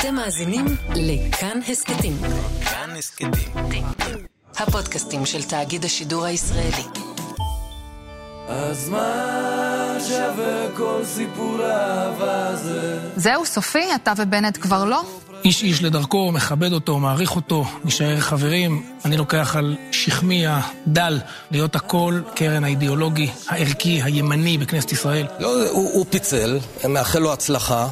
אתם מאזינים לכאן הסכתים. כאן הסכתים. הפודקאסטים של תאגיד השידור הישראלי. אז מה שווה כל סיפור האהבה הזה? זהו, סופי? אתה ובנט כבר לא? איש איש לדרכו, מכבד אותו, מעריך אותו, נשאר חברים. אני לוקח על שכמי הדל להיות הכל קרן האידיאולוגי, הערכי, הימני בכנסת ישראל. לא, הוא, הוא פיצל, מאחל לו הצלחה.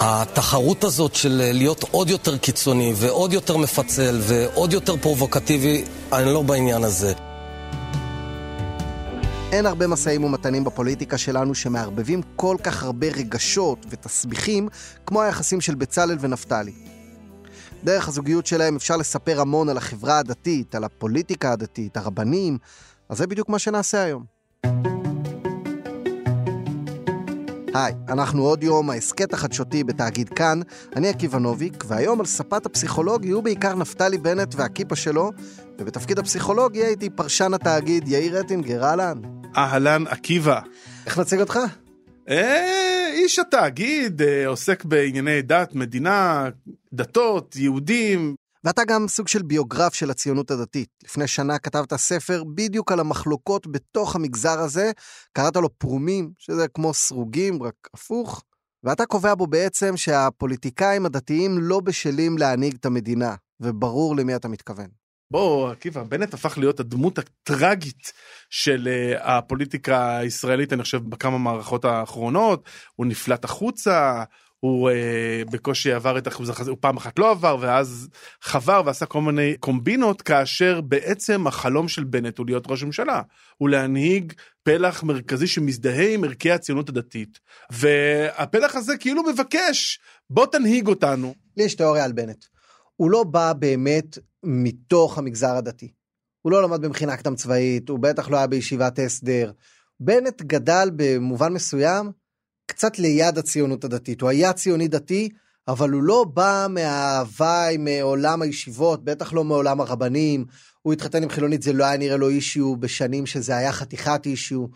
התחרות הזאת של להיות עוד יותר קיצוני ועוד יותר מפצל ועוד יותר פרובוקטיבי, אני לא בעניין הזה. אין הרבה משאים ומתנים בפוליטיקה שלנו שמערבבים כל כך הרבה רגשות ותסביכים כמו היחסים של בצלאל ונפתלי. דרך הזוגיות שלהם אפשר לספר המון על החברה הדתית, על הפוליטיקה הדתית, הרבנים, אז זה בדיוק מה שנעשה היום. היי, אנחנו עוד יום, ההסכת החדשותי בתאגיד כאן, אני עקיבא נוביק, והיום על ספת הפסיכולוגי הוא בעיקר נפתלי בנט והכיפה שלו, ובתפקיד הפסיכולוגי הייתי פרשן התאגיד יאיר אטינגר, אהלן. אהלן עקיבא. איך נציג אותך? אה, איש התאגיד, אה, עוסק בענייני דת, מדינה, דתות, יהודים. ואתה גם סוג של ביוגרף של הציונות הדתית. לפני שנה כתבת ספר בדיוק על המחלוקות בתוך המגזר הזה, קראת לו פרומים, שזה כמו סרוגים, רק הפוך. ואתה קובע בו בעצם שהפוליטיקאים הדתיים לא בשלים להנהיג את המדינה, וברור למי אתה מתכוון. בוא, עקיבא, בנט הפך להיות הדמות הטראגית של uh, הפוליטיקה הישראלית, אני חושב, בכמה מערכות האחרונות. הוא נפלט החוצה, הוא uh, בקושי עבר את אחוז החזה, הוא פעם אחת לא עבר, ואז חבר ועשה כל מיני קומבינות, כאשר בעצם החלום של בנט הוא להיות ראש ממשלה. הוא להנהיג פלח מרכזי שמזדהה עם ערכי הציונות הדתית. והפלח הזה כאילו מבקש, בוא תנהיג אותנו. לי יש תיאוריה על בנט. הוא לא בא באמת מתוך המגזר הדתי. הוא לא למד במכינה קדם צבאית, הוא בטח לא היה בישיבת הסדר. בנט גדל במובן מסוים קצת ליד הציונות הדתית. הוא היה ציוני דתי, אבל הוא לא בא מההוואי, מעולם הישיבות, בטח לא מעולם הרבנים. הוא התחתן עם חילונית, זה לא היה נראה לו אישיו בשנים שזה היה חתיכת אישיו.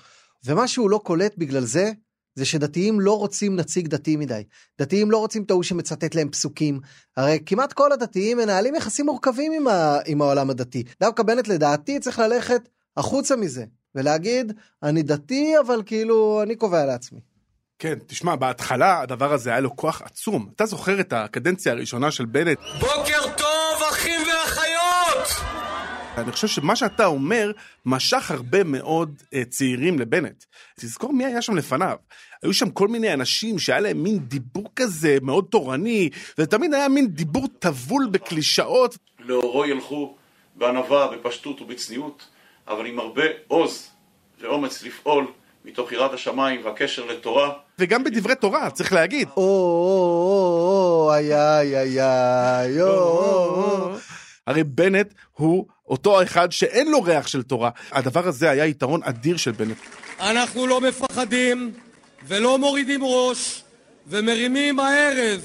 ומה שהוא לא קולט בגלל זה, זה שדתיים לא רוצים נציג דתי מדי. דתיים לא רוצים את ההוא שמצטט להם פסוקים. הרי כמעט כל הדתיים מנהלים יחסים מורכבים עם, ה... עם העולם הדתי. דווקא בנט לדעתי צריך ללכת החוצה מזה, ולהגיד, אני דתי, אבל כאילו, אני קובע לעצמי. כן, תשמע, בהתחלה הדבר הזה היה לו כוח עצום. אתה זוכר את הקדנציה הראשונה של בנט? בוקר טוב, אחים ואחיות! אני חושב שמה שאתה אומר משך הרבה מאוד uh, צעירים לבנט. תזכור מי היה שם לפניו. היו שם כל מיני אנשים שהיה להם מין דיבור כזה מאוד תורני, ותמיד היה מין דיבור טבול בקלישאות. לאורו ילכו בענווה, בפשטות ובצניעות, אבל עם הרבה עוז ואומץ לפעול מתוך יראת השמיים והקשר לתורה. וגם בדברי תורה, צריך להגיד. או, או, או, איי, איי, איי, איי, או, או. הרי בנט הוא אותו אחד שאין לו ריח של תורה. הדבר הזה היה יתרון אדיר של בנט. אנחנו לא מפחדים ולא מורידים ראש ומרימים הערב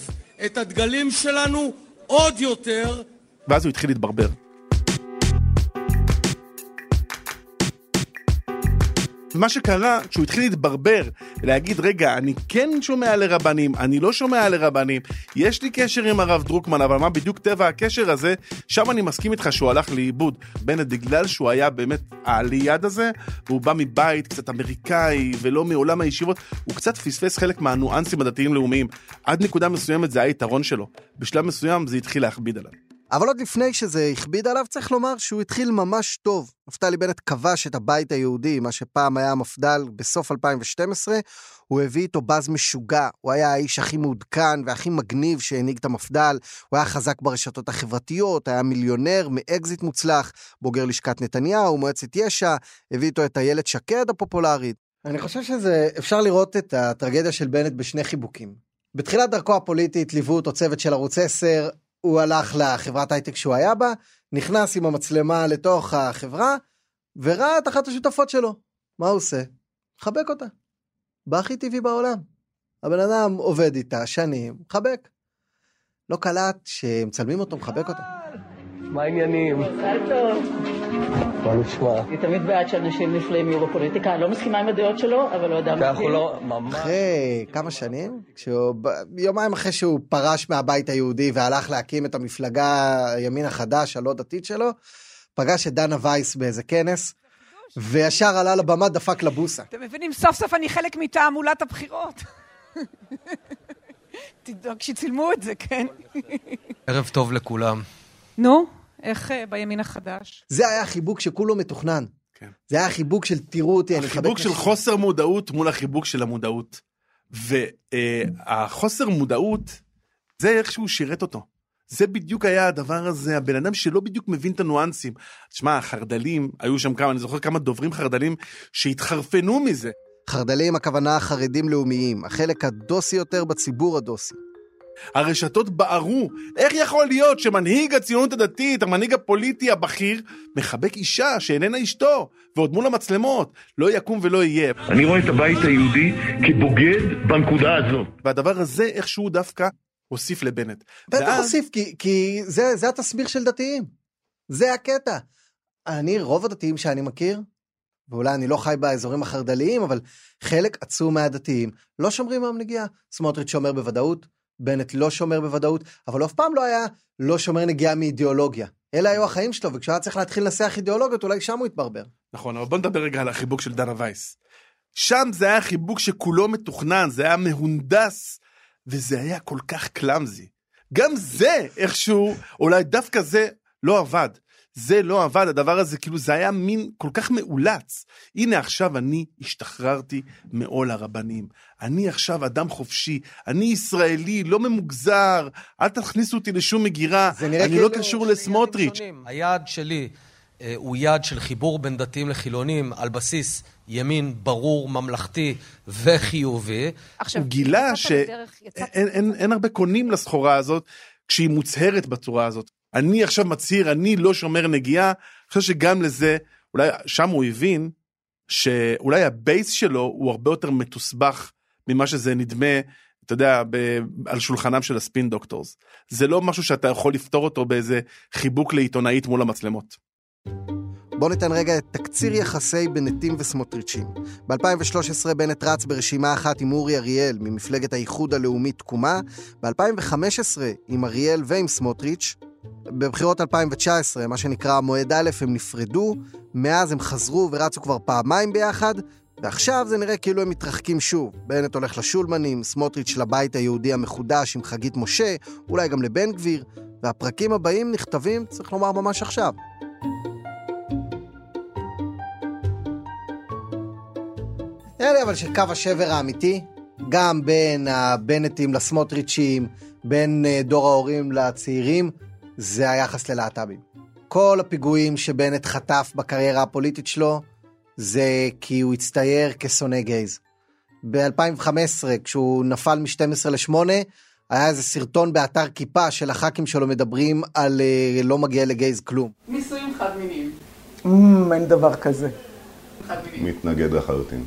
את הדגלים שלנו עוד יותר. ואז הוא התחיל להתברבר. מה שקרה כשהוא התחיל להתברבר ולהגיד רגע אני כן שומע לרבנים אני לא שומע לרבנים יש לי קשר עם הרב דרוקמן אבל מה בדיוק טבע הקשר הזה? שם אני מסכים איתך שהוא הלך לאיבוד. בנט בגלל שהוא היה באמת הליד הזה והוא בא מבית קצת אמריקאי ולא מעולם הישיבות הוא קצת פספס חלק מהניואנסים הדתיים לאומיים עד נקודה מסוימת זה היה יתרון שלו. בשלב מסוים זה התחיל להכביד עליו. אבל עוד לפני שזה הכביד עליו, צריך לומר שהוא התחיל ממש טוב. נפתלי בנט כבש את הבית היהודי, מה שפעם היה המפד"ל בסוף 2012, הוא הביא איתו באז משוגע, הוא היה האיש הכי מעודכן והכי מגניב שהנהיג את המפד"ל, הוא היה חזק ברשתות החברתיות, היה מיליונר מאקזיט מוצלח, בוגר לשכת נתניהו, מועצת יש"ע, הביא איתו את איילת שקד הפופולרית. אני חושב שזה, אפשר לראות את הטרגדיה של בנט בשני חיבוקים. בתחילת דרכו הפוליטית ליוו אותו צוות של ערוץ 10, הוא הלך לחברת הייטק שהוא היה בה, נכנס עם המצלמה לתוך החברה, וראה את אחת השותפות שלו. מה הוא עושה? מחבק אותה. בהכי טבעי בעולם. הבן אדם עובד איתה שנים, מחבק. לא קלט שמצלמים אותו, מחבק אותה. מה העניינים? מזל טוב. מה נשמע? אני תמיד בעד שאנשים נפלאים יהיו בפוליטיקה. אני לא מסכימה עם הדעות שלו, אבל הוא אדם אנחנו לא, ממש... אחרי כמה שנים, כשהוא, יומיים אחרי שהוא פרש מהבית היהודי והלך להקים את המפלגה הימין החדש, הלא דתית שלו, פגש את דנה וייס באיזה כנס, וישר עלה לבמה, דפק לבוסה. אתם מבינים, סוף סוף אני חלק מתעמולת הבחירות. תדאג שצילמו את זה, כן? ערב טוב לכולם. נו, איך אה, בימין החדש? זה היה חיבוק שכולו מתוכנן. כן. זה היה חיבוק של תראו אותי, אני החיבוק מחבק של נשים. חוסר מודעות מול החיבוק של המודעות. והחוסר מודעות, זה איכשהו שירת אותו. זה בדיוק היה הדבר הזה, הבן אדם שלא בדיוק מבין את הניואנסים. תשמע, החרד"לים, היו שם כמה, אני זוכר כמה דוברים חרד"לים שהתחרפנו מזה. חרד"לים הכוונה חרדים לאומיים, החלק הדוסי יותר בציבור הדוסי. הרשתות בערו, איך יכול להיות שמנהיג הציונות הדתית, המנהיג הפוליטי הבכיר, מחבק אישה שאיננה אשתו, ועוד מול המצלמות, לא יקום ולא יהיה. אני רואה את הבית היהודי כבוגד בנקודה הזאת. והדבר הזה איכשהו דווקא הוסיף לבנט. בטח ואז- הוסיף, כי, כי זה, זה התסביר של דתיים. זה הקטע. אני, רוב הדתיים שאני מכיר, ואולי אני לא חי באזורים החרד"ליים, אבל חלק עצום מהדתיים לא שומרים נגיעה. סמוטריץ' שומר בוודאות, בנט לא שומר בוודאות, אבל אף פעם לא היה לא שומר נגיעה מאידיאולוגיה. אלה היו החיים שלו, וכשהוא היה צריך להתחיל לנסח אידיאולוגיות, אולי שם הוא התברבר. נכון, אבל בוא נדבר רגע על החיבוק של דנה וייס. שם זה היה חיבוק שכולו מתוכנן, זה היה מהונדס, וזה היה כל כך קלאמזי. גם זה איכשהו, אולי דווקא זה לא עבד. זה לא עבד, הדבר הזה, כאילו זה היה מין כל כך מאולץ. הנה עכשיו אני השתחררתי מעול הרבנים. אני עכשיו אדם חופשי, אני ישראלי, לא ממוגזר, אל תכניסו אותי לשום מגירה, אני לא כאילו- קשור לסמוטריץ'. היעד שלי אה, הוא יעד של חיבור בין דתיים לחילונים על בסיס ימין ברור, ממלכתי וחיובי. עכשיו, הוא גילה שאין אין, אין הרבה קונים לסחורה הזאת כשהיא מוצהרת בצורה הזאת. אני עכשיו מצהיר, אני לא שומר נגיעה, אני חושב שגם לזה, אולי שם הוא הבין שאולי הבייס שלו הוא הרבה יותר מתוסבך ממה שזה נדמה, אתה יודע, ב, על שולחנם של ה spin doctors. זה לא משהו שאתה יכול לפתור אותו באיזה חיבוק לעיתונאית מול המצלמות. בואו ניתן רגע את תקציר יחסי בנטים וסמוטריצ'ים. ב-2013 בנט רץ ברשימה אחת עם אורי אריאל ממפלגת האיחוד הלאומי תקומה, ב-2015 עם אריאל ועם סמוטריץ', בבחירות 2019, מה שנקרא מועד א', הם נפרדו, מאז הם חזרו ורצו כבר פעמיים ביחד, ועכשיו זה נראה כאילו הם מתרחקים שוב. בנט הולך לשולמנים, סמוטריץ' לבית היהודי המחודש עם חגית משה, אולי גם לבן גביר, והפרקים הבאים נכתבים, צריך לומר, ממש עכשיו. נראה לי אבל שקו השבר האמיתי, גם בין הבנטים לסמוטריצ'ים, בין אה, דור ההורים לצעירים, זה היחס ללהט"בים. כל הפיגועים שבנט חטף בקריירה הפוליטית שלו, זה כי הוא הצטייר כשונא גייז. ב-2015, כשהוא נפל מ-12 ל-8, היה איזה סרטון באתר כיפה של הח"כים שלו מדברים על אה, לא מגיע לגייז כלום. נישואים חד מיניים. אין דבר כזה. מתנגד לחלוטין.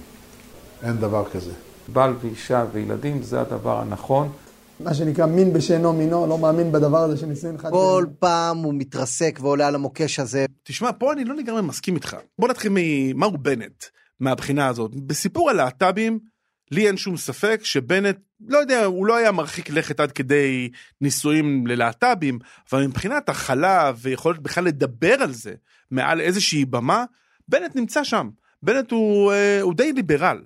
אין דבר כזה. בעל ואישה וילדים זה הדבר הנכון. מה שנקרא מין בשאינו מינו, לא מאמין בדבר הזה של נישואים חד כל פעם הוא מתרסק ועולה על המוקש הזה. תשמע, פה אני לא לגמרי מסכים איתך. בוא נתחיל ממהו בנט, מהבחינה הזאת. בסיפור הלהט"בים, לי אין שום ספק שבנט, לא יודע, הוא לא היה מרחיק לכת עד כדי נישואים ללהט"בים, אבל מבחינת הכלה ויכולת בכלל לדבר על זה מעל איזושהי במה, בנט נמצא שם. בנט הוא, אה, הוא די ליברל.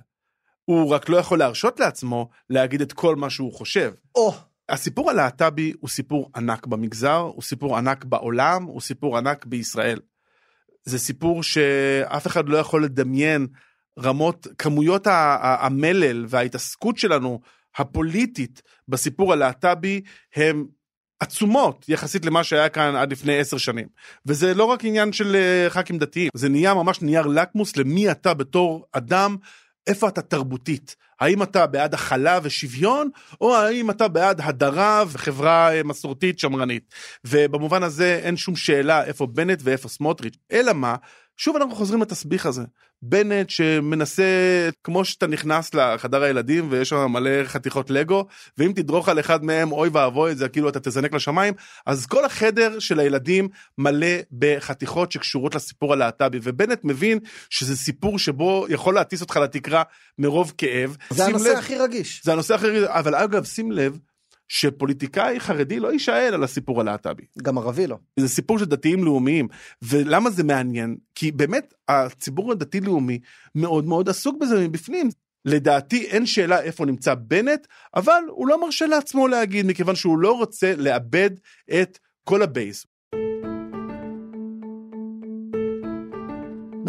הוא רק לא יכול להרשות לעצמו להגיד את כל מה שהוא חושב. או. הסיפור הלהט"בי הוא סיפור ענק במגזר, הוא סיפור ענק בעולם, הוא סיפור ענק בישראל. זה סיפור שאף אחד לא יכול לדמיין רמות, כמויות המלל וההתעסקות שלנו הפוליטית בסיפור הלהט"בי הם עצומות יחסית למה שהיה כאן עד לפני עשר שנים. וזה לא רק עניין של אה, ח"כים דתיים, זה נהיה ממש נייר לקמוס למי אתה בתור אדם, איפה אתה תרבותית. האם אתה בעד הכלה ושוויון, או האם אתה בעד הדרה וחברה אה, מסורתית שמרנית. ובמובן הזה אין שום שאלה איפה בנט ואיפה סמוטריץ', אלא מה, שוב אנחנו חוזרים לתסביך הזה. בנט שמנסה, כמו שאתה נכנס לחדר הילדים ויש שם מלא חתיכות לגו, ואם תדרוך על אחד מהם אוי ואבוי זה כאילו אתה תזנק לשמיים, אז כל החדר של הילדים מלא בחתיכות שקשורות לסיפור הלהט"בי, ובנט מבין שזה סיפור שבו יכול להטיס אותך לתקרה מרוב כאב. זה הנושא לב- הכי רגיש. זה הנושא הכי רגיש, אבל אגב שים לב שפוליטיקאי חרדי לא יישאל על הסיפור הלהט"בי. גם ערבי לא. זה סיפור של דתיים לאומיים. ולמה זה מעניין? כי באמת הציבור הדתי-לאומי מאוד מאוד עסוק בזה מבפנים. לדעתי אין שאלה איפה נמצא בנט, אבל הוא לא מרשה לעצמו להגיד, מכיוון שהוא לא רוצה לאבד את כל הבייס.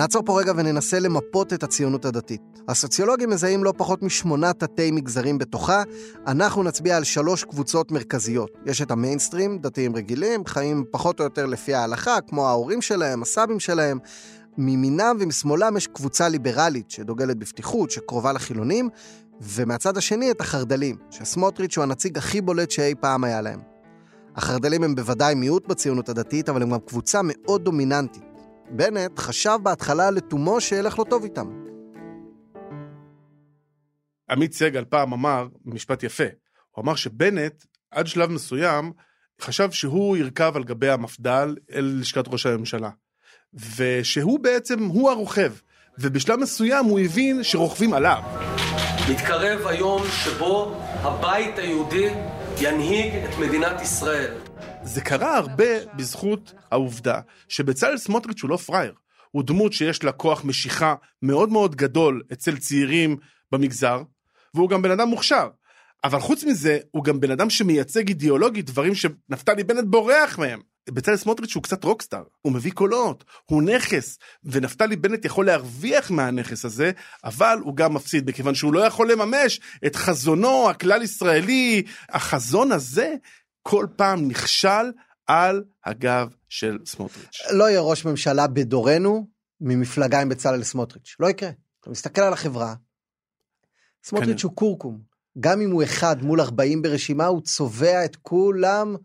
נעצור פה רגע וננסה למפות את הציונות הדתית. הסוציולוגים מזהים לא פחות משמונה תתי מגזרים בתוכה, אנחנו נצביע על שלוש קבוצות מרכזיות. יש את המיינסטרים, דתיים רגילים, חיים פחות או יותר לפי ההלכה, כמו ההורים שלהם, הסבים שלהם. מימינם ומשמאלם יש קבוצה ליברלית שדוגלת בפתיחות, שקרובה לחילונים, ומהצד השני את החרד"לים, שסמוטריץ' הוא הנציג הכי בולט שאי פעם היה להם. החרד"לים הם בוודאי מיעוט בציונות הדתית, אבל הם גם קבוצה מאוד דומיננטית. בנט חשב בהתחלה לתומו שילך לו טוב איתם. עמית סגל פעם אמר משפט יפה, הוא אמר שבנט עד שלב מסוים חשב שהוא ירכב על גבי המפד"ל אל לשכת ראש הממשלה. ושהוא בעצם, הוא הרוכב. ובשלב מסוים הוא הבין שרוכבים עליו. מתקרב היום שבו הבית היהודי ינהיג את מדינת ישראל. זה קרה הרבה בזכות העובדה שבצלאל סמוטריץ' הוא לא פראייר. הוא דמות שיש לה כוח משיכה מאוד מאוד גדול אצל צעירים במגזר, והוא גם בן אדם מוכשר. אבל חוץ מזה, הוא גם בן אדם שמייצג אידיאולוגית דברים שנפתלי בנט בורח מהם. בצלאל סמוטריץ' הוא קצת רוקסטאר, הוא מביא קולות, הוא נכס, ונפתלי בנט יכול להרוויח מהנכס הזה, אבל הוא גם מפסיד, מכיוון שהוא לא יכול לממש את חזונו הכלל ישראלי. החזון הזה כל פעם נכשל על הגב של סמוטריץ'. לא יהיה ראש ממשלה בדורנו ממפלגה עם בצלאל סמוטריץ'. לא יקרה. אתה מסתכל על החברה, סמוטריץ' הוא קורקום. גם אם הוא אחד מול 40 ברשימה, הוא צובע את כולם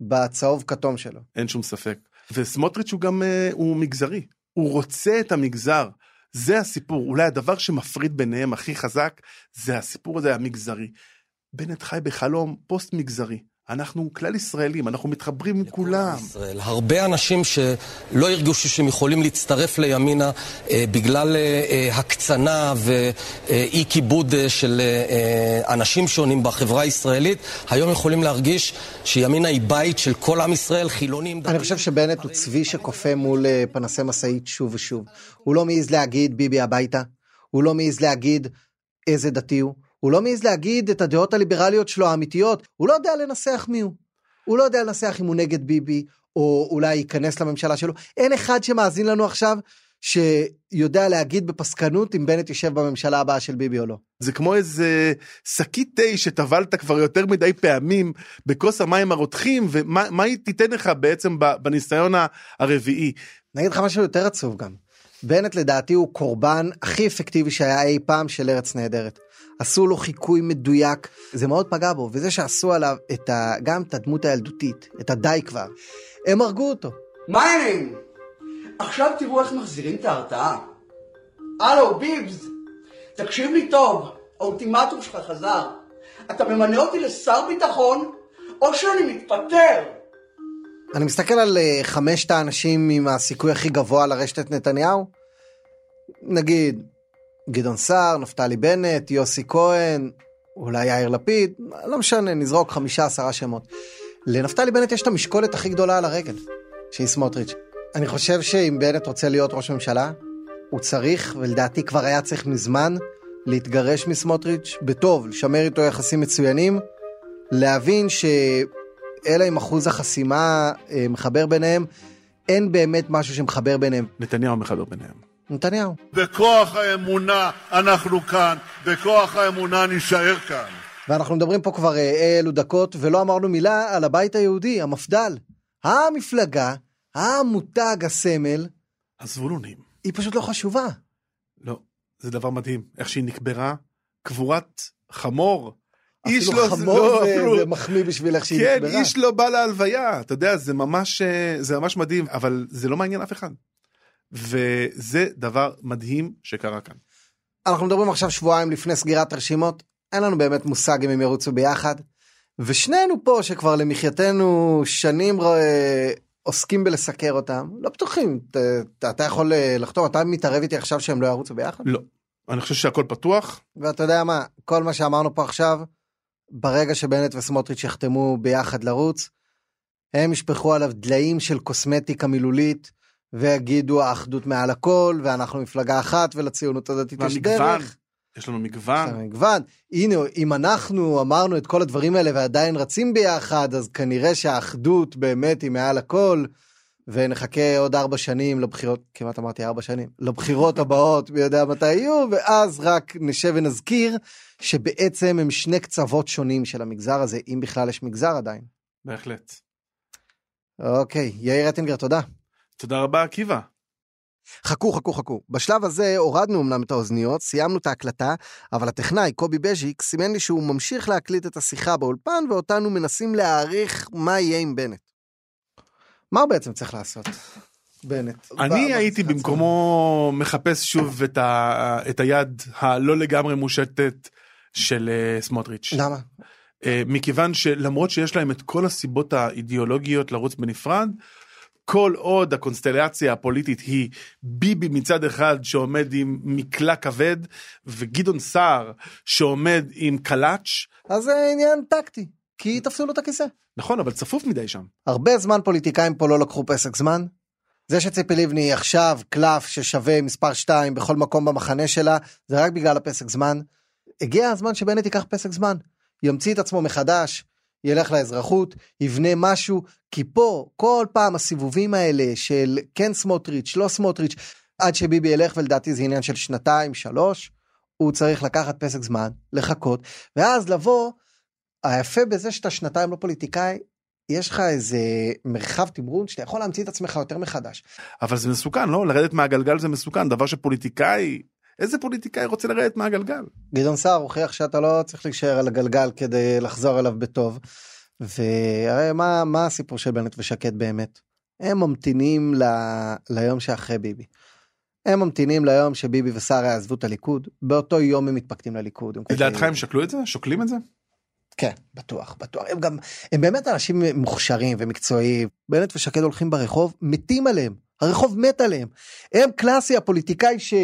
בצהוב כתום שלו. אין שום ספק. וסמוטריץ' הוא גם, אה, הוא מגזרי. הוא רוצה את המגזר. זה הסיפור. אולי הדבר שמפריד ביניהם הכי חזק, זה הסיפור הזה המגזרי. בנט חי בחלום פוסט מגזרי. אנחנו כלל ישראלים, אנחנו מתחברים עם כולם. ישראל. הרבה אנשים שלא הרגישו שהם יכולים להצטרף לימינה אה, בגלל אה, אה, הקצנה ואי כיבוד אה, של אה, אה, אנשים שונים בחברה הישראלית, היום יכולים להרגיש שימינה היא בית של כל עם ישראל, חילונים, אני חושב שבנט הוא צבי שקופא מול אה, פנסי משאית שוב ושוב. הוא לא מעז להגיד ביבי הביתה, הוא לא מעז להגיד איזה דתי הוא, הוא לא מעז להגיד את הדעות הליברליות שלו האמיתיות, הוא לא יודע לנסח מי הוא. הוא לא יודע לנסח אם הוא נגד ביבי, או אולי ייכנס לממשלה שלו. אין אחד שמאזין לנו עכשיו שיודע להגיד בפסקנות אם בנט יישב בממשלה הבאה של ביבי או לא. זה כמו איזה שקית תה שטבלת כבר יותר מדי פעמים בכוס המים הרותחים, ומה מה היא תיתן לך בעצם בניסיון הרביעי. אני אגיד לך משהו יותר עצוב גם. בנט לדעתי הוא קורבן הכי אפקטיבי שהיה אי פעם של ארץ נהדרת. עשו לו חיקוי מדויק, זה מאוד פגע בו, וזה שעשו עליו את ה... גם את הדמות הילדותית, את הדי כבר, הם הרגו אותו. מה העניינים? עכשיו תראו איך מחזירים את ההרתעה. הלו, ביבס, תקשיב לי טוב, האולטימטום שלך חזר. אתה ממנה אותי לשר ביטחון, או שאני מתפטר. אני מסתכל על אה, חמשת האנשים עם הסיכוי הכי גבוה לרשת את נתניהו, נגיד גדעון סער, נפתלי בנט, יוסי כהן, אולי יאיר לפיד, לא משנה, נזרוק חמישה עשרה שמות. לנפתלי בנט יש את המשקולת הכי גדולה על הרגל, שהיא סמוטריץ'. אני חושב שאם בנט רוצה להיות ראש ממשלה, הוא צריך, ולדעתי כבר היה צריך מזמן, להתגרש מסמוטריץ' בטוב, לשמר איתו יחסים מצוינים, להבין שאלה עם אחוז החסימה אה, מחבר ביניהם, אין באמת משהו שמחבר ביניהם. נתניהו מחבר ביניהם. נתניהו. בכוח האמונה אנחנו כאן, בכוח האמונה נישאר כאן. ואנחנו מדברים פה כבר אה, אלו דקות, ולא אמרנו מילה על הבית היהודי, המפד"ל. המפלגה, המותג, הסמל, הזבולונים. היא פשוט לא חשובה. לא, זה דבר מדהים, איך שהיא נקברה, קבורת חמור. איש אפילו לא- חמור לא, זה, אפילו- זה מחמיא בשביל איך שהיא כן, נקברה. איש לא בא להלוויה, אתה יודע, זה ממש, אה, זה ממש מדהים, אבל זה לא מעניין אף אחד. וזה דבר מדהים שקרה כאן. אנחנו מדברים עכשיו שבועיים לפני סגירת הרשימות, אין לנו באמת מושג אם הם ירוצו ביחד. ושנינו פה שכבר למחייתנו שנים אה, עוסקים בלסקר אותם, לא בטוחים, אתה, אתה יכול אה, לחתום, אתה מתערב איתי עכשיו שהם לא ירוצו ביחד? לא, אני חושב שהכל פתוח. ואתה יודע מה, כל מה שאמרנו פה עכשיו, ברגע שבנט וסמוטריץ' יחתמו ביחד לרוץ, הם ישפכו עליו דליים של קוסמטיקה מילולית, ויגידו האחדות מעל הכל, ואנחנו מפלגה אחת, ולציונות הדתית יש דרך. יש לנו מגוון. יש לנו מגוון. הנה, אם אנחנו אמרנו את כל הדברים האלה ועדיין רצים ביחד, אז כנראה שהאחדות באמת היא מעל הכל, ונחכה עוד ארבע שנים לבחירות, כמעט אמרתי ארבע שנים, לבחירות הבאות, מי יודע מתי יהיו, ואז רק נשב ונזכיר שבעצם הם שני קצוות שונים של המגזר הזה, אם בכלל יש מגזר עדיין. בהחלט. אוקיי, יאיר אטינגר, תודה. תודה רבה, עקיבא. חכו, חכו, חכו. בשלב הזה הורדנו אמנם את האוזניות, סיימנו את ההקלטה, אבל הטכנאי, קובי בז'יק, סימן לי שהוא ממשיך להקליט את השיחה באולפן, ואותנו מנסים להעריך מה יהיה עם בנט. מה הוא בעצם צריך לעשות? בנט. אני הייתי במקומו מחפש שוב את, ה, את היד הלא לגמרי מושטת של uh, סמוטריץ'. למה? Uh, מכיוון שלמרות שיש להם את כל הסיבות האידיאולוגיות לרוץ בנפרד, כל עוד הקונסטלציה הפוליטית היא ביבי מצד אחד שעומד עם מקלע כבד וגדעון סער שעומד עם קלאץ'. אז זה עניין טקטי, כי תפסו לו את הכיסא. נכון, אבל צפוף מדי שם. הרבה זמן פוליטיקאים פה לא לקחו פסק זמן. זה שציפי לבני עכשיו קלף ששווה מספר 2 בכל מקום במחנה שלה, זה רק בגלל הפסק זמן. הגיע הזמן שבנט ייקח פסק זמן, ימציא את עצמו מחדש, ילך לאזרחות, יבנה משהו, כי פה כל פעם הסיבובים האלה של כן סמוטריץ', לא סמוטריץ', עד שביבי ילך ולדעתי זה עניין של שנתיים, שלוש, הוא צריך לקחת פסק זמן, לחכות, ואז לבוא, היפה בזה שאתה שנתיים לא פוליטיקאי, יש לך איזה מרחב תמרון שאתה יכול להמציא את עצמך יותר מחדש. אבל זה מסוכן, לא? לרדת מהגלגל זה מסוכן, דבר שפוליטיקאי איזה פוליטיקאי רוצה לרדת מהגלגל? גדעון סער הוכיח שאתה לא צריך להישאר על הגלגל כדי לחזור אליו בטוב. והרי מה, מה הסיפור של בנט ושקד באמת? הם ממתינים ל... ליום שאחרי ביבי. הם ממתינים ליום שביבי וסער יעזבו את הליכוד, באותו יום הם מתפקדים לליכוד. לדעתך הם שקלו את זה? שוקלים את זה? כן, בטוח, בטוח. הם גם, הם באמת אנשים מוכשרים ומקצועיים. בנט ושקד הולכים ברחוב, מתים עליהם. הרחוב מת עליהם. הם קלאסי, הפוליטיקאי ש...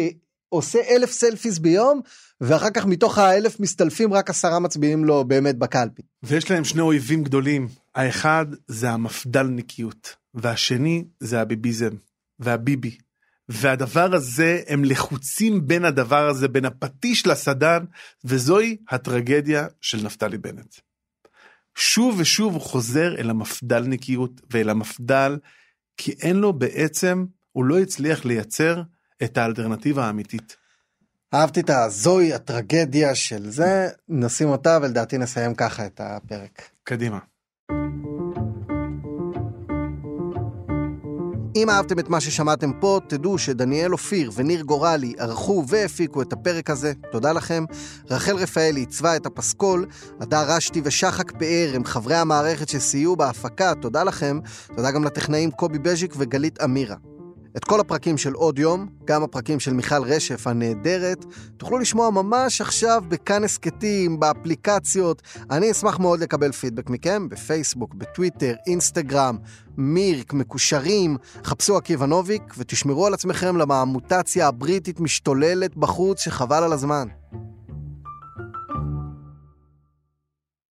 עושה אלף סלפיס ביום, ואחר כך מתוך האלף מסתלפים רק עשרה מצביעים לו באמת בקלפי. ויש להם שני אויבים גדולים, האחד זה המפד"לניקיות, והשני זה הביביזם, והביבי. והדבר הזה, הם לחוצים בין הדבר הזה, בין הפטיש לסדן, וזוהי הטרגדיה של נפתלי בנט. שוב ושוב הוא חוזר אל המפד"לניקיות ואל המפד"ל, כי אין לו בעצם, הוא לא הצליח לייצר את האלטרנטיבה האמיתית. אהבתי את הזוהי הטרגדיה של זה, נשים אותה ולדעתי נסיים ככה את הפרק. קדימה. אם אהבתם את מה ששמעתם פה, תדעו שדניאל אופיר וניר גורלי ערכו והפיקו את הפרק הזה, תודה לכם. רחל רפאלי עיצבה את הפסקול, הדר רשתי ושחק פאר הם חברי המערכת שסייעו בהפקה, תודה לכם. תודה גם לטכנאים קובי בז'יק וגלית אמירה. את כל הפרקים של עוד יום, גם הפרקים של מיכל רשף הנהדרת, תוכלו לשמוע ממש עכשיו בכאן הסכתים, באפליקציות. אני אשמח מאוד לקבל פידבק מכם בפייסבוק, בטוויטר, אינסטגרם, מירק, מקושרים. חפשו עקיבא נוביק ותשמרו על עצמכם למה המוטציה הבריטית משתוללת בחוץ שחבל על הזמן.